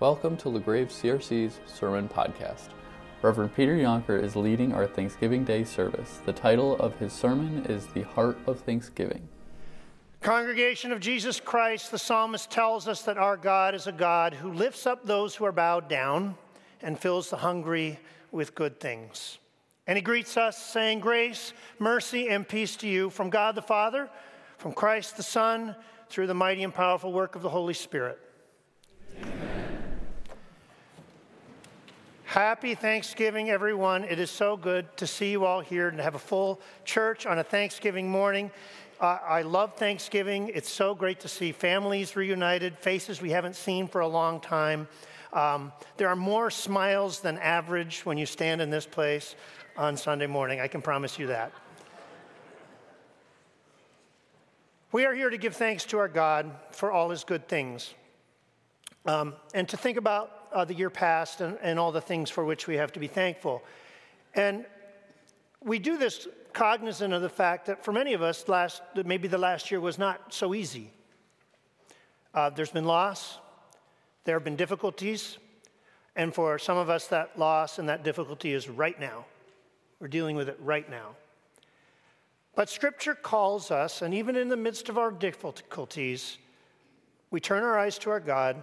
Welcome to LaGrave CRC's Sermon Podcast. Reverend Peter Yonker is leading our Thanksgiving Day service. The title of his sermon is The Heart of Thanksgiving. Congregation of Jesus Christ, the psalmist tells us that our God is a God who lifts up those who are bowed down and fills the hungry with good things. And he greets us saying, Grace, mercy, and peace to you from God the Father, from Christ the Son, through the mighty and powerful work of the Holy Spirit. Happy Thanksgiving, everyone. It is so good to see you all here and have a full church on a Thanksgiving morning. Uh, I love Thanksgiving. It's so great to see families reunited, faces we haven't seen for a long time. Um, there are more smiles than average when you stand in this place on Sunday morning. I can promise you that. We are here to give thanks to our God for all his good things um, and to think about uh, the year past and, and all the things for which we have to be thankful. And we do this cognizant of the fact that for many of us, last, maybe the last year was not so easy. Uh, there's been loss, there have been difficulties, and for some of us, that loss and that difficulty is right now. We're dealing with it right now. But Scripture calls us, and even in the midst of our difficulties, we turn our eyes to our God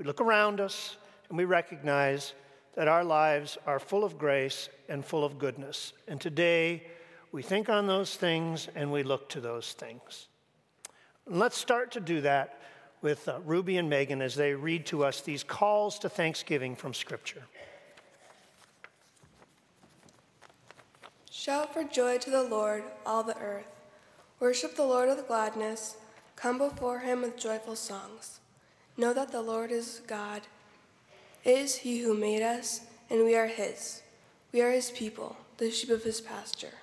we look around us and we recognize that our lives are full of grace and full of goodness. And today, we think on those things and we look to those things. Let's start to do that with uh, Ruby and Megan as they read to us these calls to thanksgiving from Scripture. Shout for joy to the Lord, all the earth. Worship the Lord with gladness. Come before him with joyful songs. Know that the Lord is God. Is He who made us, and we are His. We are His people, the sheep of His pasture.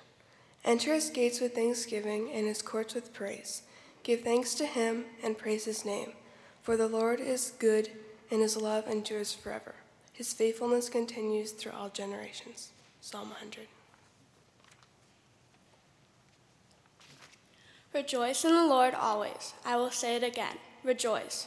Enter His gates with thanksgiving and His courts with praise. Give thanks to Him and praise His name. For the Lord is good, and His love endures forever. His faithfulness continues through all generations. Psalm 100. Rejoice in the Lord always. I will say it again. Rejoice.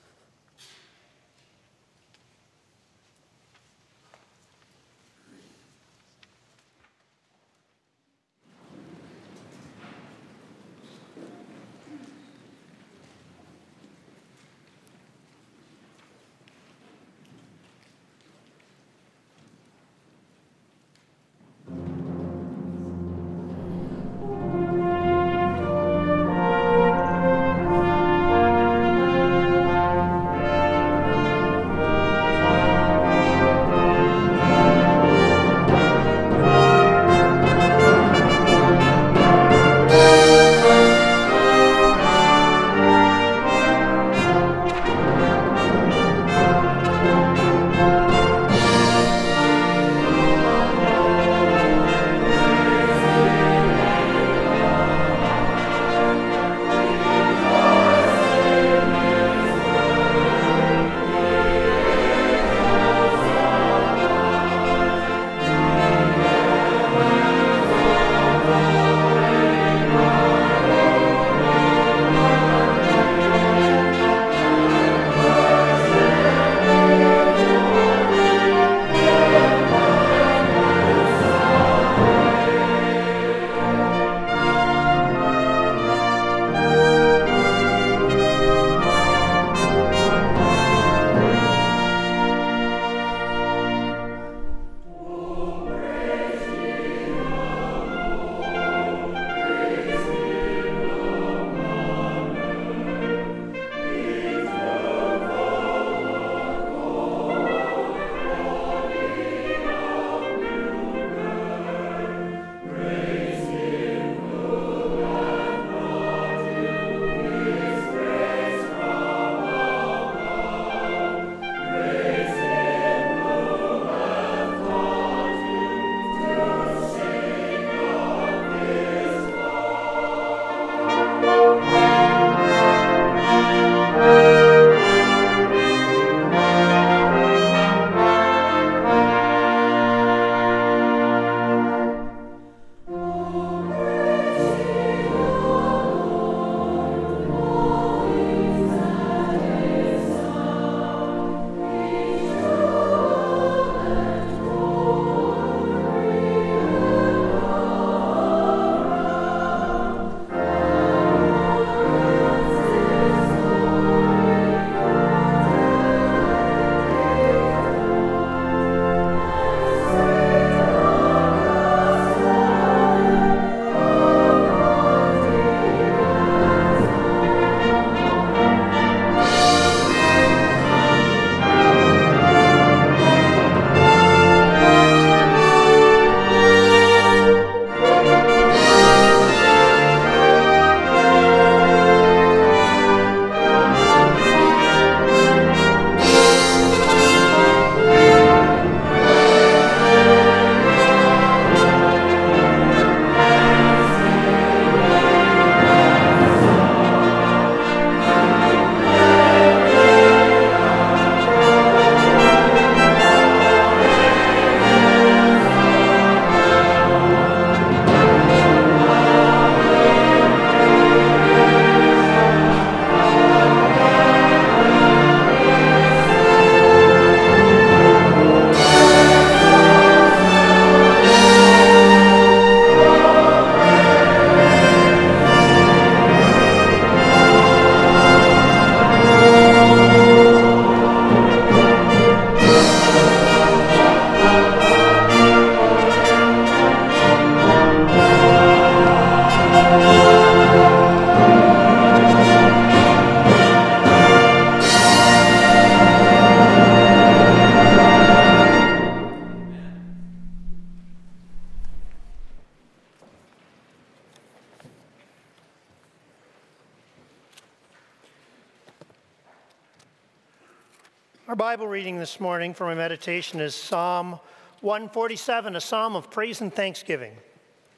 Our Bible reading this morning for my meditation is Psalm 147, a psalm of praise and thanksgiving.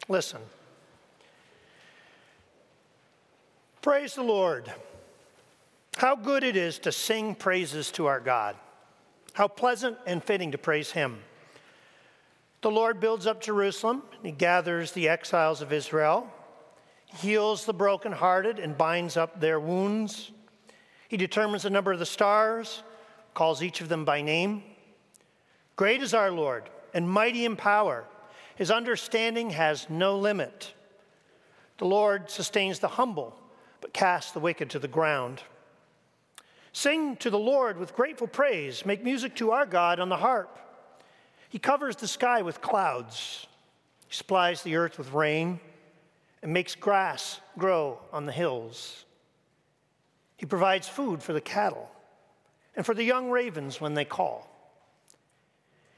Listen. Praise the Lord. How good it is to sing praises to our God. How pleasant and fitting to praise Him. The Lord builds up Jerusalem, He gathers the exiles of Israel, heals the brokenhearted, and binds up their wounds. He determines the number of the stars, calls each of them by name. Great is our Lord, and mighty in power. His understanding has no limit. The Lord sustains the humble but casts the wicked to the ground. Sing to the Lord with grateful praise. Make music to our God on the harp. He covers the sky with clouds. He supplies the earth with rain and makes grass grow on the hills. He provides food for the cattle and for the young ravens when they call.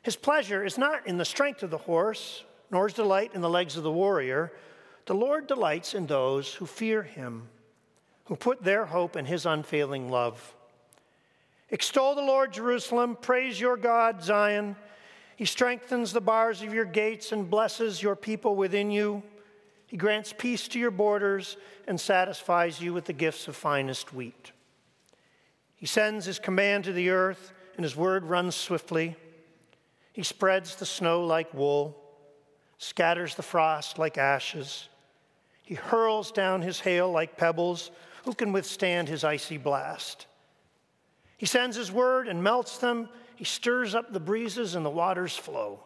His pleasure is not in the strength of the horse, nor his delight in the legs of the warrior. The Lord delights in those who fear him who put their hope in his unfailing love. Extol the Lord, Jerusalem. Praise your God, Zion. He strengthens the bars of your gates and blesses your people within you. He grants peace to your borders and satisfies you with the gifts of finest wheat. He sends his command to the earth, and his word runs swiftly. He spreads the snow like wool, scatters the frost like ashes. He hurls down his hail like pebbles. Who can withstand his icy blast? He sends his word and melts them. He stirs up the breezes and the waters flow.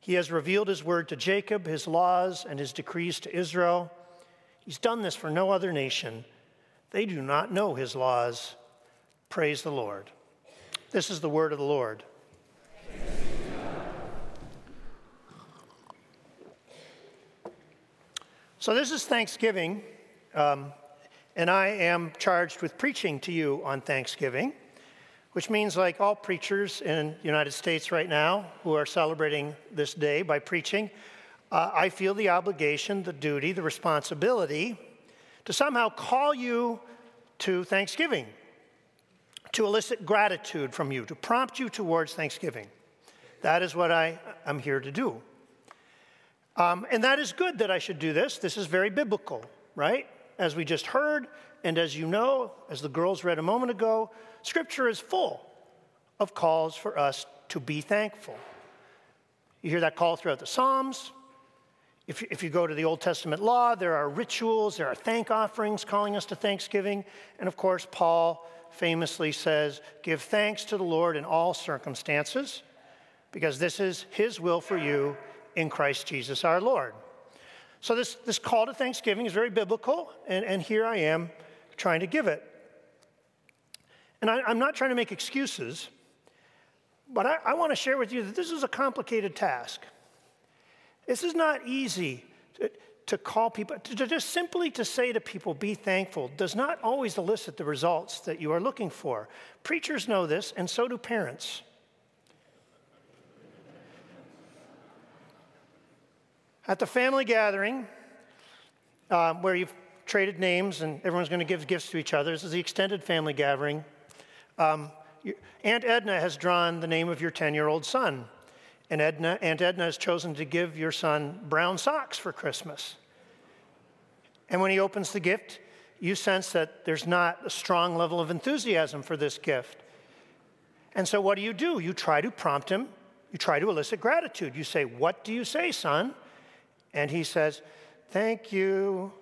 He has revealed his word to Jacob, his laws and his decrees to Israel. He's done this for no other nation. They do not know his laws. Praise the Lord. This is the word of the Lord. So, this is Thanksgiving. Um, and I am charged with preaching to you on Thanksgiving, which means, like all preachers in the United States right now who are celebrating this day by preaching, uh, I feel the obligation, the duty, the responsibility to somehow call you to Thanksgiving, to elicit gratitude from you, to prompt you towards Thanksgiving. That is what I am here to do. Um, and that is good that I should do this. This is very biblical, right? as we just heard, and as you know, as the girls read a moment ago, Scripture is full of calls for us to be thankful. You hear that call throughout the Psalms. If, if you go to the Old Testament law, there are rituals, there are thank offerings calling us to thanksgiving. And of course, Paul famously says, Give thanks to the Lord in all circumstances, because this is his will for you in Christ Jesus our Lord. So, this, this call to thanksgiving is very biblical, and, and here I am trying to give it. And I, am not trying to make excuses, but I, I want to share with you that this is a complicated task. This is not easy to, to call people, to, just simply to say to people, be thankful, does not always elicit the results that you are looking for. Preachers know this, and so do parents. At the family gathering, um, where you've traded names and everyone's going to give gifts to each other, this is the extended family gathering. Um, Aunt Edna has drawn the name of your 10 year old son. And Edna, Aunt Edna has chosen to give your son brown socks for Christmas. And when he opens the gift, you sense that there's not a strong level of enthusiasm for this gift. And so, what do you do? You try to prompt him, you try to elicit gratitude. You say, What do you say, son? And he says, Thank you.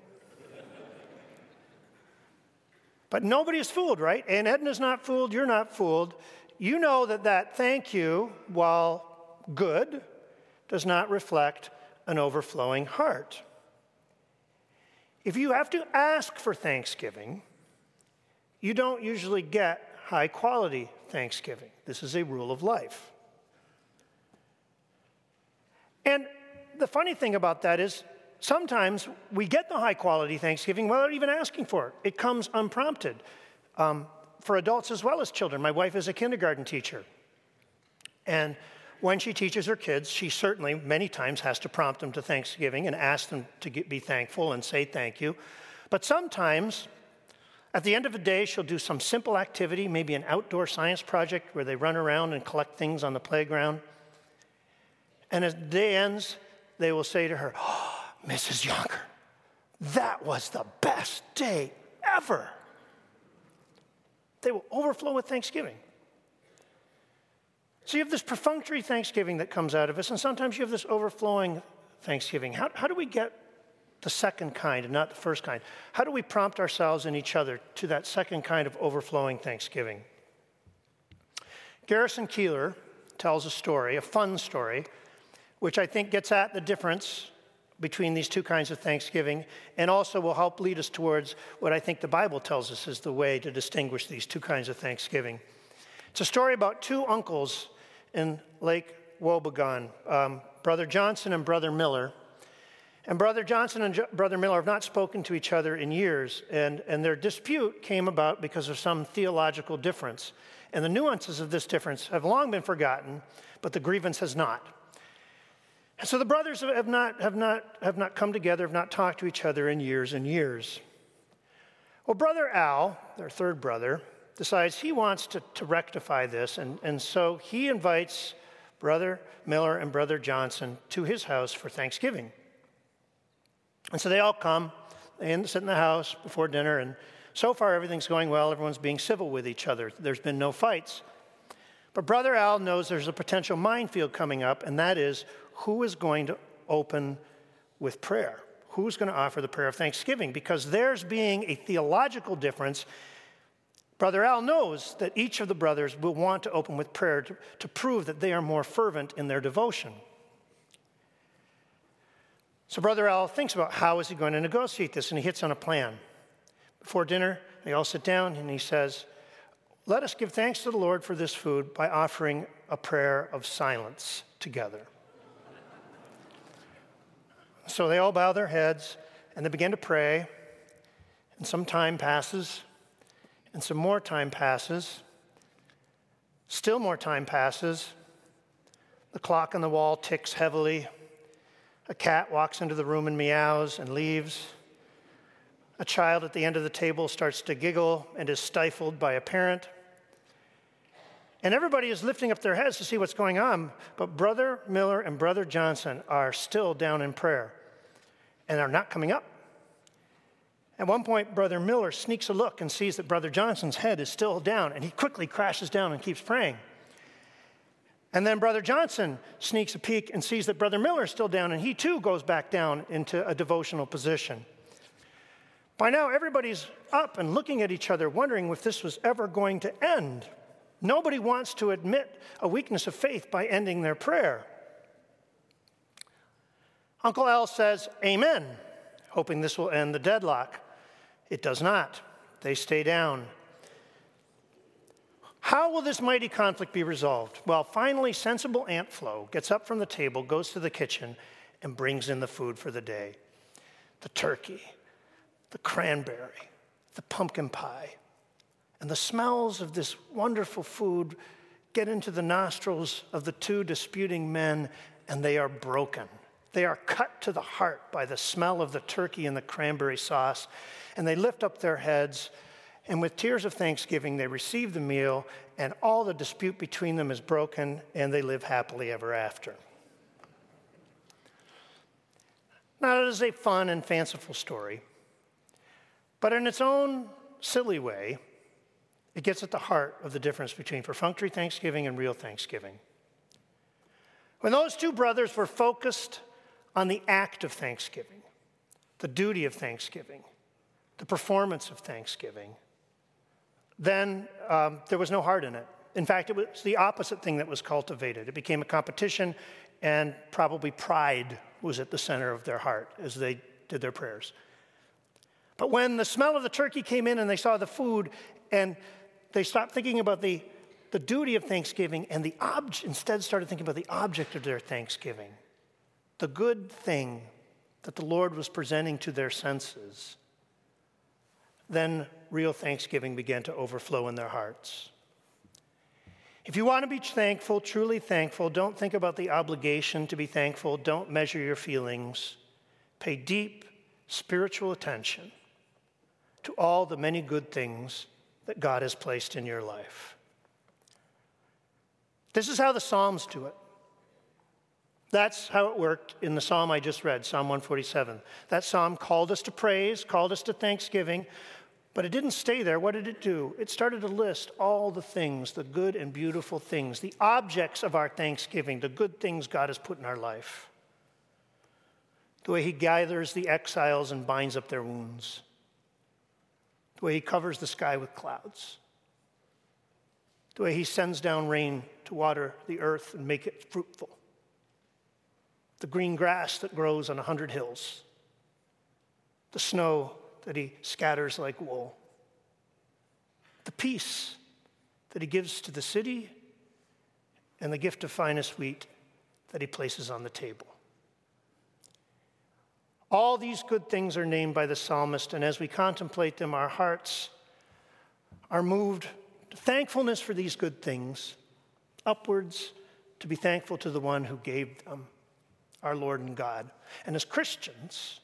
but nobody is fooled, right? And Edna's not fooled, you're not fooled. You know that that thank you, while good, does not reflect an overflowing heart. If you have to ask for thanksgiving, you don't usually get high quality thanksgiving. This is a rule of life. And the funny thing about that is sometimes we get the high quality Thanksgiving without even asking for it. It comes unprompted um, for adults as well as children. My wife is a kindergarten teacher. And when she teaches her kids, she certainly many times has to prompt them to Thanksgiving and ask them to get, be thankful and say thank you. But sometimes At the end of the day, she'll do some simple activity, maybe an outdoor science project where they run around and collect things on the playground. And as the day ends, they will say to her, ah, oh, Mrs. Yonker, that was the best day ever. They will overflow with thanksgiving. So you have this perfunctory thanksgiving that comes out of us, and sometimes you have this overflowing thanksgiving. How, how do we get the second kind and not the first kind? How do we prompt ourselves and each other to that second kind of overflowing thanksgiving? Garrison Keillor tells a story, a fun story, which I think gets at the difference between these two kinds of thanksgiving and also will help lead us towards what I think the Bible tells us is the way to distinguish these two kinds of thanksgiving. It's a story about two uncles in Lake Wobegon, um, Brother Johnson and Brother Miller. And Brother Johnson and Brother Miller have not spoken to each other in years, and, and their dispute came about because of some theological difference. And the nuances of this difference have long been forgotten, but the grievance has not. And so the brothers have not, have, not, have not come together, have not talked to each other in years and years. Well, Brother Al, their third brother, decides he wants to, to rectify this, and, and so he invites Brother Miller and Brother Johnson to his house for Thanksgiving. And so they all come, they sit in the house before dinner, and so far everything's going well. Everyone's being civil with each other. There's been no fights. But Brother Al knows there's a potential minefield coming up, and that is who is going to open with prayer? Who's going to offer the prayer of thanksgiving? Because there's being a theological difference. Brother Al knows that each of the brothers will want to open with prayer to, to prove that they are more fervent in their devotion. So Brother Al thinks about how is he going to negotiate this, and he hits on a plan. Before dinner, they all sit down, and he says, Let us give thanks to the Lord for this food by offering a prayer of silence together. So they all bow their heads and they begin to pray. And some time passes, and some more time passes. Still more time passes. The clock on the wall ticks heavily. A cat walks into the room and meows and leaves. A child at the end of the table starts to giggle and is stifled by a parent. And everybody is lifting up their heads to see what's going on, but Brother Miller and Brother Johnson are still down in prayer and are not coming up. At one point, Brother Miller sneaks a look and sees that Brother Johnson's head is still down, and he quickly crashes down and keeps praying. And then Brother Johnson sneaks a peek and sees that Brother Miller is still down, and he too goes back down into a devotional position. By now, everybody's up and looking at each other, wondering if this was ever going to end. Nobody wants to admit a weakness of faith by ending their prayer. Uncle Al says, Amen, hoping this will end the deadlock. It does not. They stay down. How will this mighty conflict be resolved? Well, finally, sensible Aunt Flo gets up from the table, goes to the kitchen, and brings in the food for the day the turkey, the cranberry, the pumpkin pie. And the smells of this wonderful food get into the nostrils of the two disputing men, and they are broken. They are cut to the heart by the smell of the turkey and the cranberry sauce, and they lift up their heads, and with tears of thanksgiving, they receive the meal, and all the dispute between them is broken, and they live happily ever after. Now, it is a fun and fanciful story, but in its own silly way, it gets at the heart of the difference between perfunctory thanksgiving and real thanksgiving. When those two brothers were focused on the act of thanksgiving, the duty of thanksgiving, the performance of thanksgiving, then um, there was no heart in it. In fact, it was the opposite thing that was cultivated. It became a competition, and probably pride was at the center of their heart as they did their prayers. But when the smell of the turkey came in and they saw the food, and they stopped thinking about the, the duty of thanksgiving and the ob- instead started thinking about the object of their thanksgiving the good thing that the Lord was presenting to their senses, then real thanksgiving began to overflow in their hearts. If you want to be thankful, truly thankful, don't think about the obligation to be thankful. Don't measure your feelings. Pay deep spiritual attention to all the many good things that God has placed in your life. This is how the Psalms do it. That's how it worked in the psalm I just read, Psalm 147. That psalm called us to praise, called us to thanksgiving, but it didn't stay there. What did it do? It started to list all the things, the good and beautiful things, the objects of our thanksgiving, the good things God has put in our life. The way He gathers the exiles and binds up their wounds, the way He covers the sky with clouds, the way He sends down rain to water the earth and make it fruitful the green grass that grows on a hundred hills, the snow that he scatters like wool, the peace that he gives to the city, and the gift of finest wheat that he places on the table. All these good things are named by the psalmist, and as we contemplate them, our hearts are moved to thankfulness for these good things, upwards to be thankful to the one who gave them our Lord and God. And as Christians,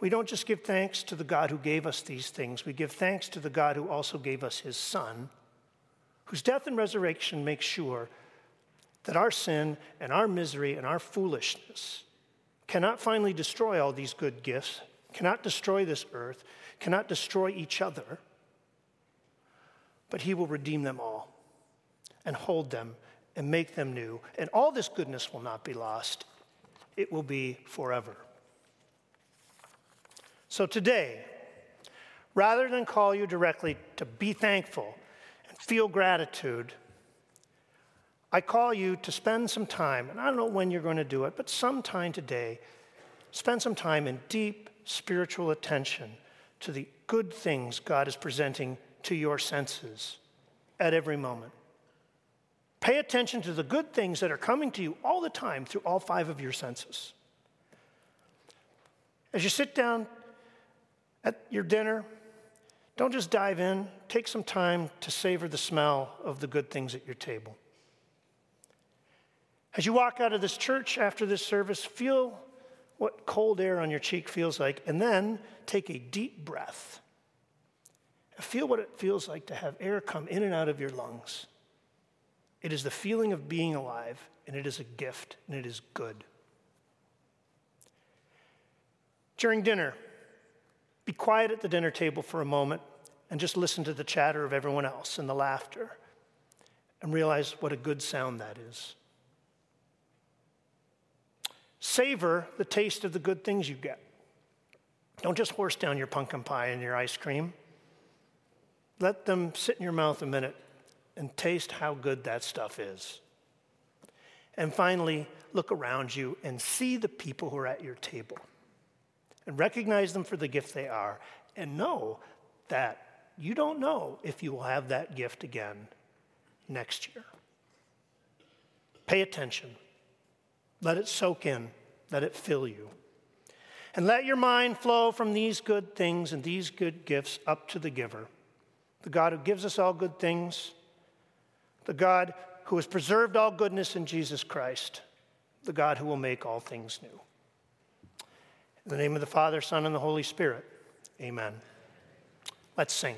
we don't just give thanks to the God who gave us these things, we give thanks to the God who also gave us his Son, whose death and resurrection make sure that our sin and our misery and our foolishness cannot finally destroy all these good gifts, cannot destroy this earth, cannot destroy each other, but he will redeem them all and hold them and make them new. And all this goodness will not be lost it will be forever. So today, rather than call you directly to be thankful and feel gratitude, I call you to spend some time, and I don't know when you're going to do it, but sometime today, spend some time in deep spiritual attention to the good things God is presenting to your senses at every moment. Pay attention to the good things that are coming to you all the time through all five of your senses. As you sit down at your dinner, don't just dive in, take some time to savor the smell of the good things at your table. As you walk out of this church after this service, feel what cold air on your cheek feels like, and then take a deep breath. Feel what it feels like to have air come in and out of your lungs. It is the feeling of being alive, and it is a gift, and it is good. During dinner, be quiet at the dinner table for a moment and just listen to the chatter of everyone else and the laughter and realize what a good sound that is. Savor the taste of the good things you get. Don't just horse down your pumpkin pie and your ice cream. Let them sit in your mouth a minute and taste how good that stuff is. And finally, look around you and see the people who are at your table and recognize them for the gift they are and know that you don't know if you will have that gift again next year. Pay attention. Let it soak in. Let it fill you. And let your mind flow from these good things and these good gifts up to the giver, the God who gives us all good things the God who has preserved all goodness in Jesus Christ, the God who will make all things new. In the name of the Father, Son, and the Holy Spirit, amen. Let's sing.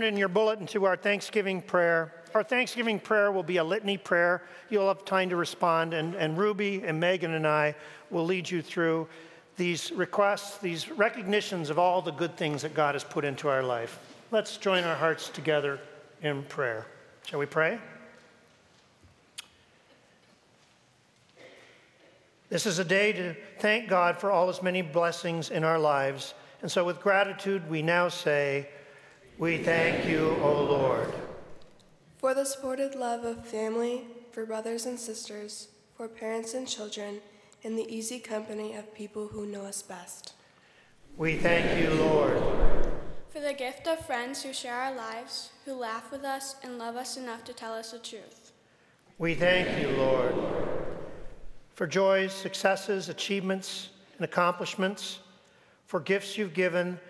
Turn in your bulletin to our Thanksgiving prayer. Our Thanksgiving prayer will be a litany prayer. You'll have time to respond, and, and Ruby and Megan and I will lead you through these requests, these recognitions of all the good things that God has put into our life. Let's join our hearts together in prayer. Shall we pray? This is a day to thank God for all his many blessings in our lives. And so, with gratitude, we now say, We thank you, O Lord. For the supported love of family, for brothers and sisters, for parents and children, in the easy company of people who know us best. We thank you, Lord. For the gift of friends who share our lives, who laugh with us and love us enough to tell us the truth. We thank you, Lord. For joys, successes, achievements, and accomplishments, for gifts you've given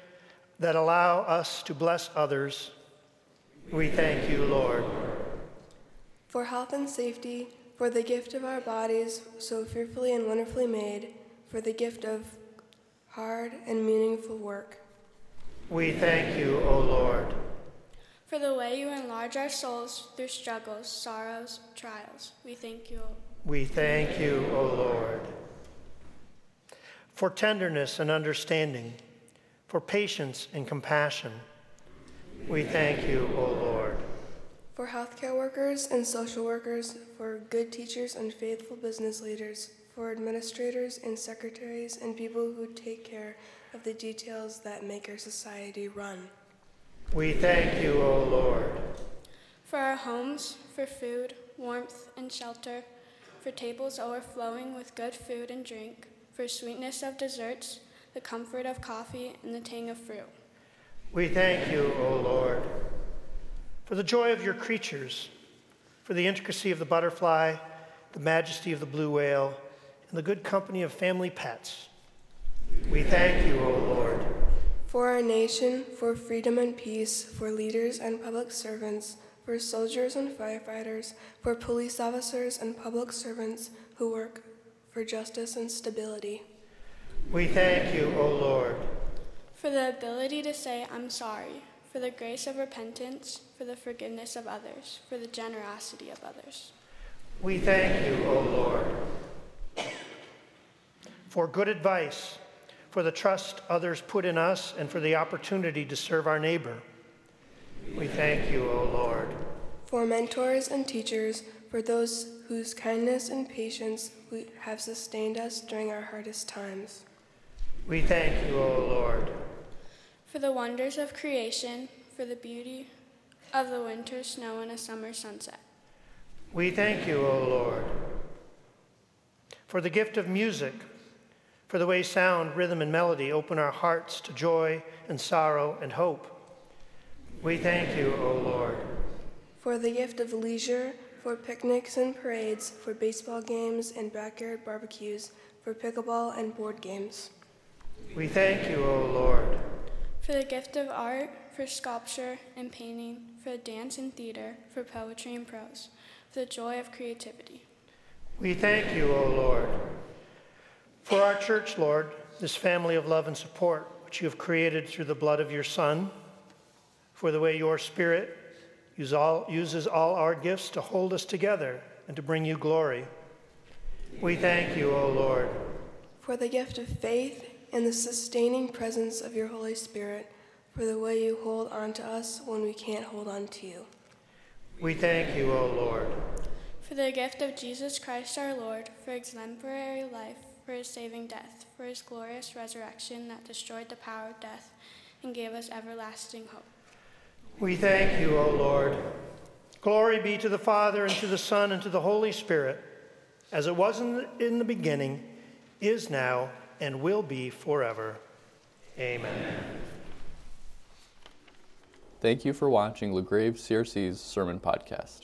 that allow us to bless others. We thank you, Lord. For health and safety, for the gift of our bodies, so fearfully and wonderfully made, for the gift of hard and meaningful work. We thank you, O Lord. For the way you enlarge our souls through struggles, sorrows, trials, we thank you. We thank you, O Lord for tenderness and understanding, for patience and compassion. We thank you, O Lord. For healthcare workers and social workers, for good teachers and faithful business leaders, for administrators and secretaries and people who take care of the details that make our society run. We thank you, O Lord. For our homes, for food, warmth, and shelter, for tables overflowing with good food and drink, for sweetness of desserts, the comfort of coffee, and the tang of fruit. We thank you, O Lord, for the joy of your creatures, for the intricacy of the butterfly, the majesty of the blue whale, and the good company of family pets. We thank you, O Lord. For our nation, for freedom and peace, for leaders and public servants, for soldiers and firefighters, for police officers and public servants who work for justice and stability. We thank you, O Lord. For the ability to say, I'm sorry, for the grace of repentance, for the forgiveness of others, for the generosity of others. We thank you, O Lord. For good advice, for the trust others put in us, and for the opportunity to serve our neighbor. We thank you, O Lord. For mentors and teachers, for those whose kindness and patience have sustained us during our hardest times. We thank you, O Lord. For the wonders of creation, for the beauty of the winter snow and a summer sunset. We thank you, O Lord. For the gift of music, for the way sound, rhythm, and melody open our hearts to joy and sorrow and hope. We thank you, O Lord. For the gift of leisure, for picnics and parades, for baseball games and backyard barbecues, for pickleball and board games. We thank you, O Lord. For the gift of art, for sculpture and painting, for dance and theater, for poetry and prose, for the joy of creativity. We thank you, O Lord. For our church, Lord, this family of love and support, which you have created through the blood of your Son, for the way your Spirit use all, uses all our gifts to hold us together and to bring you glory. We thank you, O Lord. For the gift of faith and the sustaining presence of your Holy Spirit, for the way you hold on to us when we can't hold on to you. We thank you, O Lord. For the gift of Jesus Christ our Lord, for exemplary life, for his saving death, for his glorious resurrection that destroyed the power of death and gave us everlasting hope. We thank you, O Lord. Glory be to the Father, and to the Son, and to the Holy Spirit, as it was in the, in the beginning, is now, and will be forever. Amen. Thank you for watching LaGrave CRC's Sermon Podcast.